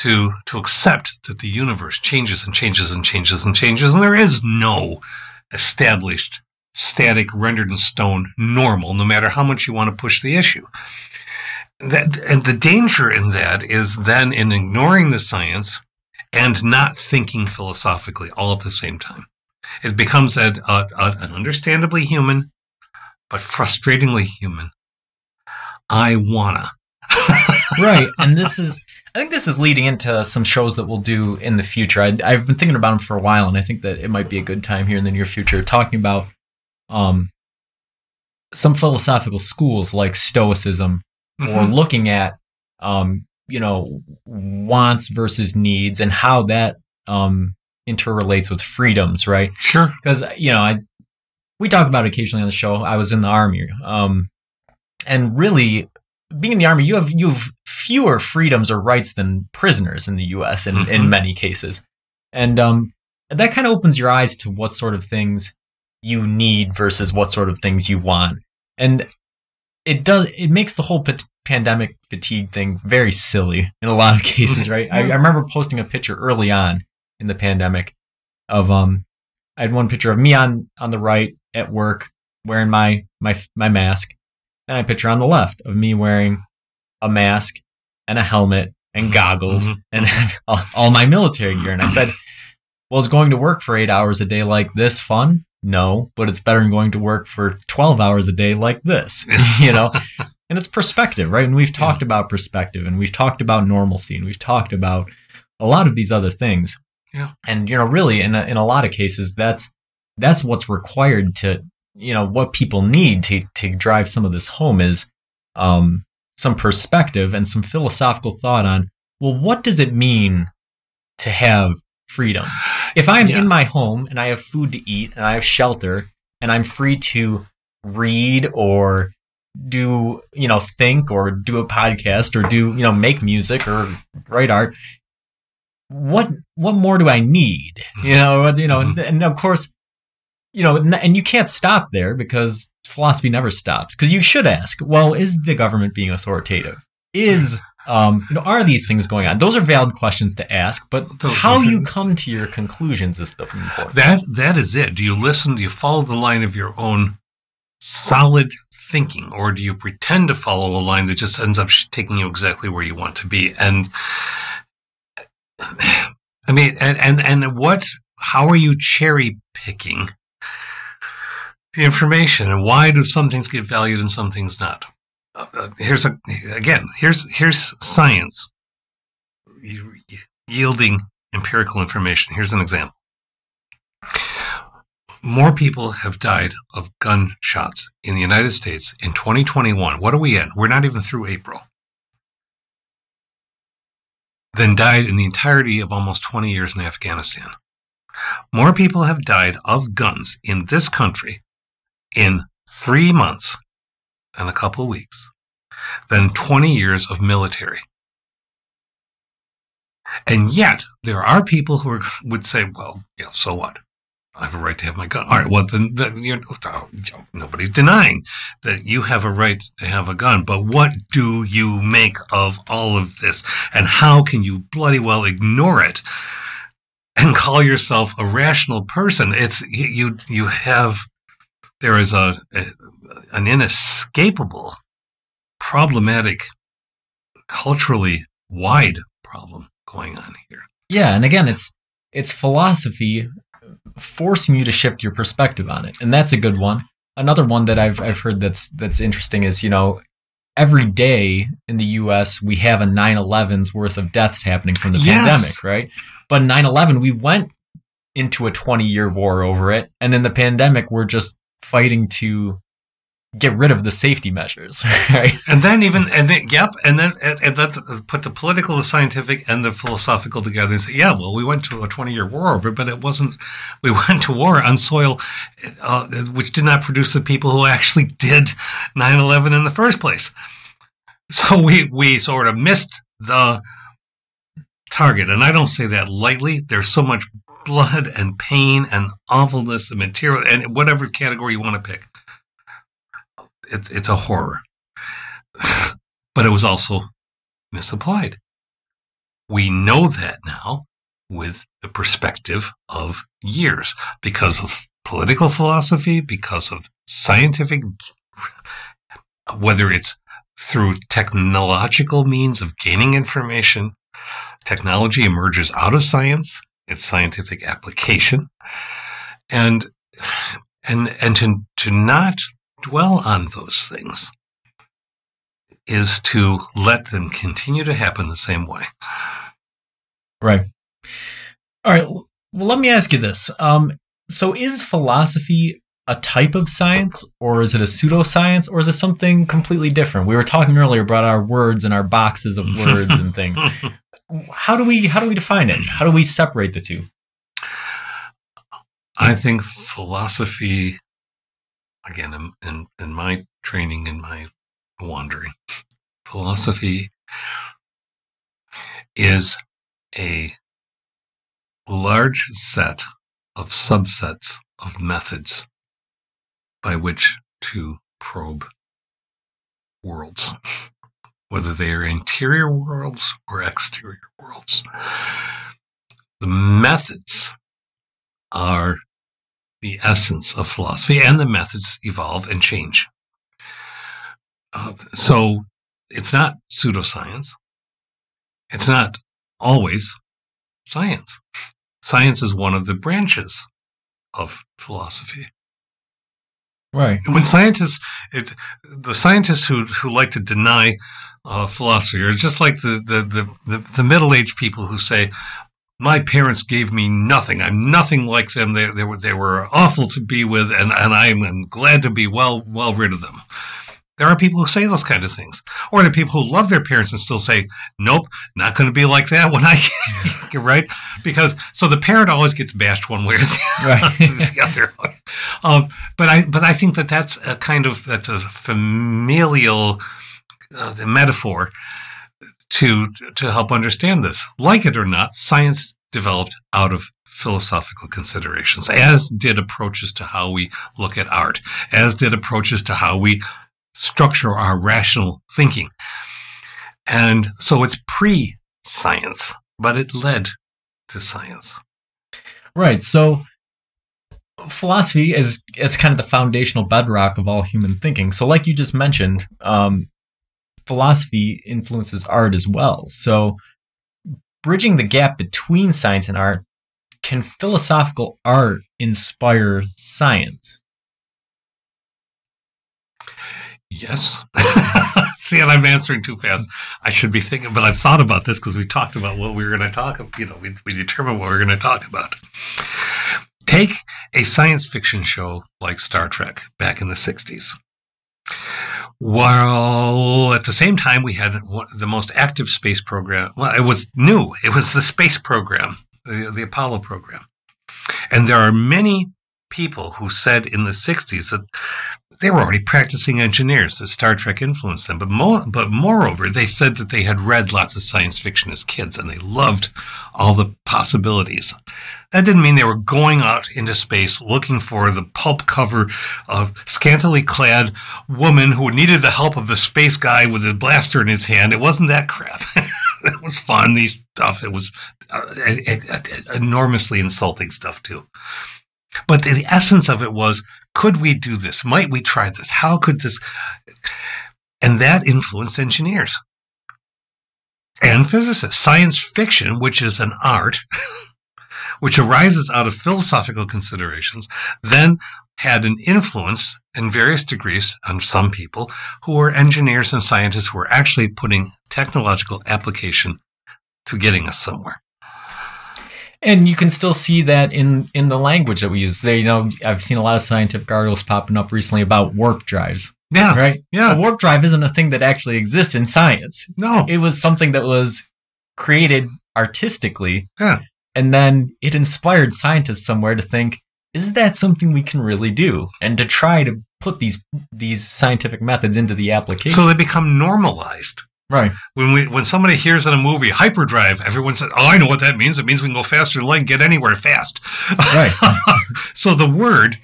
to to accept that the universe changes and changes and changes and changes, and there is no established, static, rendered in stone normal, no matter how much you want to push the issue. That, and the danger in that is then in ignoring the science and not thinking philosophically all at the same time. It becomes a, a, a, an understandably human, but frustratingly human. I wanna. right. And this is I think this is leading into some shows that we'll do in the future. I, have been thinking about them for a while, and I think that it might be a good time here in the near future talking about um, some philosophical schools like Stoicism, mm-hmm. or looking at um, you know wants versus needs and how that um, interrelates with freedoms, right? Sure. Because you know, I we talk about it occasionally on the show. I was in the army, um, and really being in the army, you have you have fewer freedoms or rights than prisoners in the U.S. in, mm-hmm. in many cases, and um, that kind of opens your eyes to what sort of things you need versus what sort of things you want, and it does it makes the whole p- pandemic fatigue thing very silly in a lot of cases, right? I, I remember posting a picture early on in the pandemic of um, I had one picture of me on on the right at work wearing my my my mask then I picture on the left of me wearing a mask and a helmet and mm-hmm. goggles mm-hmm. and all, all my military gear. And I said, well, is going to work for eight hours a day like this fun? No, but it's better than going to work for 12 hours a day like this, you know? and it's perspective, right? And we've talked yeah. about perspective and we've talked about normalcy and we've talked about a lot of these other things. Yeah. And, you know, really in a, in a lot of cases, that's, that's what's required to, you know what people need to to drive some of this home is um, some perspective and some philosophical thought on well what does it mean to have freedom if i'm yeah. in my home and i have food to eat and i have shelter and i'm free to read or do you know think or do a podcast or do you know make music or write art what what more do i need you know you know mm-hmm. and of course you know, and you can't stop there because philosophy never stops. Because you should ask, well, is the government being authoritative? Is um, you know, are these things going on? Those are valid questions to ask, but those, how you come to your conclusions is the important. That that is it. Do you listen? Do you follow the line of your own solid thinking, or do you pretend to follow a line that just ends up taking you exactly where you want to be? And I mean, and and and what? How are you cherry picking the information and why do some things get valued and some things not. Uh, uh here's a again here's here's science yielding empirical information. Here's an example. More people have died of gunshots in the United States in 2021. What are we in? We're not even through April. Than died in the entirety of almost 20 years in Afghanistan. More people have died of guns in this country in three months and a couple weeks than 20 years of military. And yet, there are people who are, would say, well, yeah, so what? I have a right to have my gun. All right, well, then, then you know, nobody's denying that you have a right to have a gun. But what do you make of all of this? And how can you bloody well ignore it and call yourself a rational person? It's you. You have there is a, a an inescapable, problematic, culturally wide problem going on here. Yeah, and again, it's it's philosophy forcing you to shift your perspective on it, and that's a good one. Another one that I've I've heard that's that's interesting is you know every day in the U.S. we have a 9/11's worth of deaths happening from the yes. pandemic, right? But 9/11 we went into a 20 year war over it, and in the pandemic we're just fighting to get rid of the safety measures, right? And then even and then, yep, and then and, and that put the political, the scientific, and the philosophical together and say, yeah, well, we went to a twenty-year war over, but it wasn't. We went to war on soil uh, which did not produce the people who actually did 9-11 in the first place. So we we sort of missed the target, and I don't say that lightly. There's so much blood and pain and awfulness and material and whatever category you want to pick it, it's a horror. but it was also misapplied. We know that now with the perspective of years because of political philosophy, because of scientific, whether it's through technological means of gaining information, technology emerges out of science, its scientific application. And, and, and to, to not dwell on those things is to let them continue to happen the same way. Right. All right. Well, let me ask you this. Um, so, is philosophy a type of science, or is it a pseudoscience, or is it something completely different? We were talking earlier about our words and our boxes of words and things. How do we how do we define it? How do we separate the two? I think philosophy again, in, in, in my training, in my wandering, philosophy is a large set of subsets of methods by which to probe worlds, whether they are interior worlds or exterior worlds. The methods are the essence of philosophy, and the methods evolve and change. Uh, so it's not pseudoscience. It's not always science. Science is one of the branches of philosophy. Right. When scientists, it, the scientists who, who like to deny uh, philosophy are just like the, the, the, the, the middle aged people who say, my parents gave me nothing. I'm nothing like them. They, they were they were awful to be with, and, and I'm glad to be well well rid of them. There are people who say those kind of things, or there are people who love their parents and still say, "Nope, not going to be like that when I get right." Because so the parent always gets bashed one way or the, right. the other. Um, but I but I think that that's a kind of that's a familial uh, the metaphor to to help understand this. Like it or not, science developed out of philosophical considerations, as did approaches to how we look at art, as did approaches to how we structure our rational thinking. And so it's pre science, but it led to science. Right. So philosophy is is kind of the foundational bedrock of all human thinking. So, like you just mentioned, um, philosophy influences art as well. So, bridging the gap between science and art, can philosophical art inspire science? Yes. See, and I'm answering too fast. I should be thinking, but I've thought about this because we talked about what we were going to talk about. You know, we, we determined what we are going to talk about. Take a science fiction show like Star Trek back in the 60s. While at the same time, we had the most active space program. Well, it was new. It was the space program, the, the Apollo program. And there are many people who said in the 60s that they were already practicing engineers, that Star Trek influenced them. But, mo- but moreover, they said that they had read lots of science fiction as kids and they loved all the possibilities. That didn't mean they were going out into space looking for the pulp cover of scantily clad woman who needed the help of the space guy with a blaster in his hand. It wasn't that crap. it was fun, these stuff. It was uh, enormously insulting stuff, too. But the essence of it was could we do this? Might we try this? How could this? And that influenced engineers and physicists. Science fiction, which is an art, which arises out of philosophical considerations, then had an influence in various degrees on some people who were engineers and scientists who were actually putting technological application to getting us somewhere and you can still see that in in the language that we use. They, you know, I've seen a lot of scientific articles popping up recently about warp drives. Yeah, right. Yeah, a warp drive isn't a thing that actually exists in science. No, it was something that was created artistically. Yeah, and then it inspired scientists somewhere to think, is that something we can really do, and to try to put these these scientific methods into the application. So they become normalized. Right. When we when somebody hears in a movie hyperdrive, everyone says, "Oh, I know what that means. It means we can go faster than light and get anywhere fast." Right. so the word,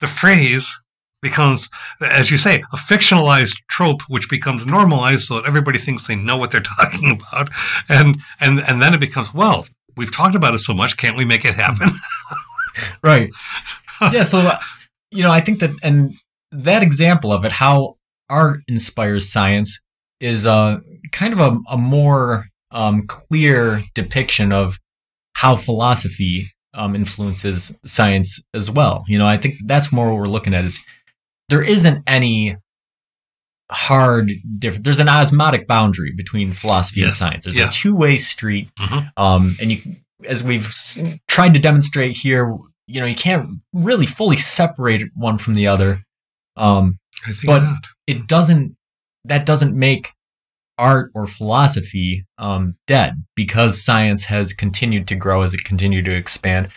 the phrase becomes, as you say, a fictionalized trope, which becomes normalized, so that everybody thinks they know what they're talking about, and and and then it becomes, well, we've talked about it so much, can't we make it happen? right. Yeah. So, you know, I think that, and that example of it, how art inspires science is a kind of a, a more um, clear depiction of how philosophy um, influences science as well. You know, I think that's more what we're looking at is there isn't any hard difference. There's an osmotic boundary between philosophy yes. and science. There's yes. a two way street, mm-hmm. um, and you, as we've tried to demonstrate here, you know, you can't really fully separate one from the other. Um, but not. it doesn't that doesn't make art or philosophy um, dead because science has continued to grow as it continued to expand.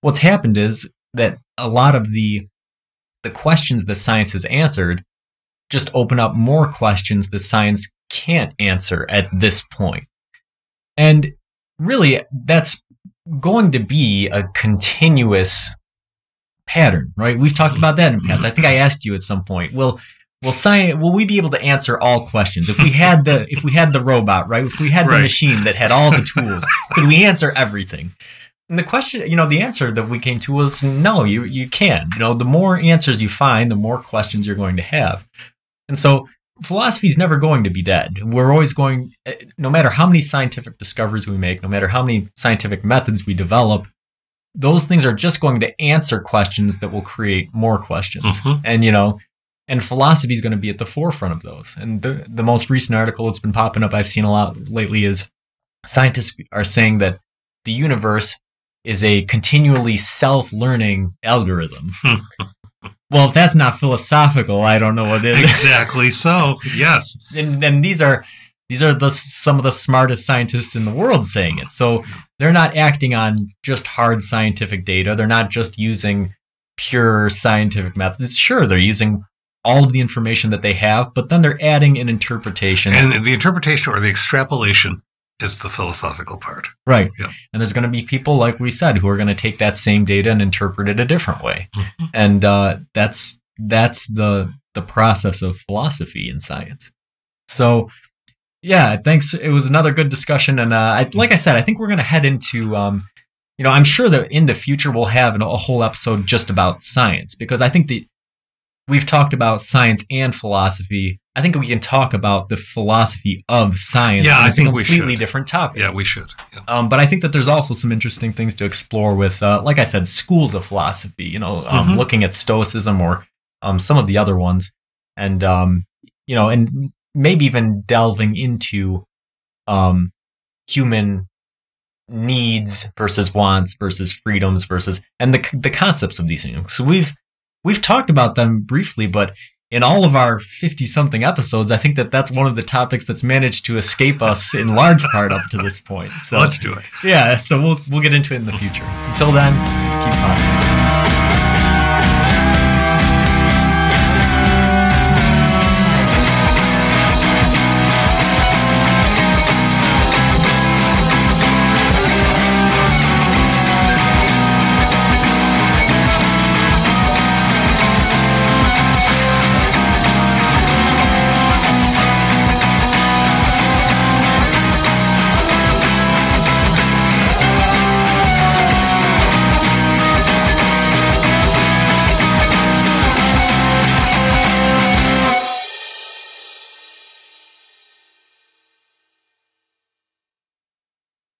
What's happened is that a lot of the the questions that science has answered just open up more questions that science can't answer at this point. And really, that's going to be a continuous pattern, right? We've talked about that in the past. I think I asked you at some point, well, will science will we be able to answer all questions? If we had the if we had the robot right? If we had the right. machine that had all the tools could we answer everything? And the question you know the answer that we came to was no you you can. You know the more answers you find the more questions you're going to have. And so philosophy is never going to be dead. We're always going no matter how many scientific discoveries we make no matter how many scientific methods we develop those things are just going to answer questions that will create more questions. Mm-hmm. and you know and philosophy is going to be at the forefront of those. And the the most recent article that's been popping up I've seen a lot lately is scientists are saying that the universe is a continually self-learning algorithm. well, if that's not philosophical, I don't know what is. Exactly so. Yes. and and these are these are the some of the smartest scientists in the world saying it. So they're not acting on just hard scientific data. They're not just using pure scientific methods. Sure, they're using all of the information that they have, but then they're adding an interpretation. And the interpretation or the extrapolation is the philosophical part. Right. Yeah. And there's going to be people, like we said, who are going to take that same data and interpret it a different way. Mm-hmm. And uh, that's that's the the process of philosophy in science. So, yeah, thanks. It was another good discussion, and uh, I, like I said, I think we're going to head into. Um, you know, I'm sure that in the future we'll have a whole episode just about science because I think the we've talked about science and philosophy. I think we can talk about the philosophy of science. Yeah, I think we should. Completely different topic. Yeah, we should. Yeah. Um, but I think that there's also some interesting things to explore with, uh, like I said, schools of philosophy. You know, um, mm-hmm. looking at Stoicism or um, some of the other ones, and um, you know, and maybe even delving into um, human needs versus wants versus freedoms versus and the the concepts of these things. So we've we've talked about them briefly, but in all of our 50 something episodes, I think that that's one of the topics that's managed to escape us in large part up to this point. So let's do it. Yeah, so we'll we'll get into it in the future. Until then, keep on.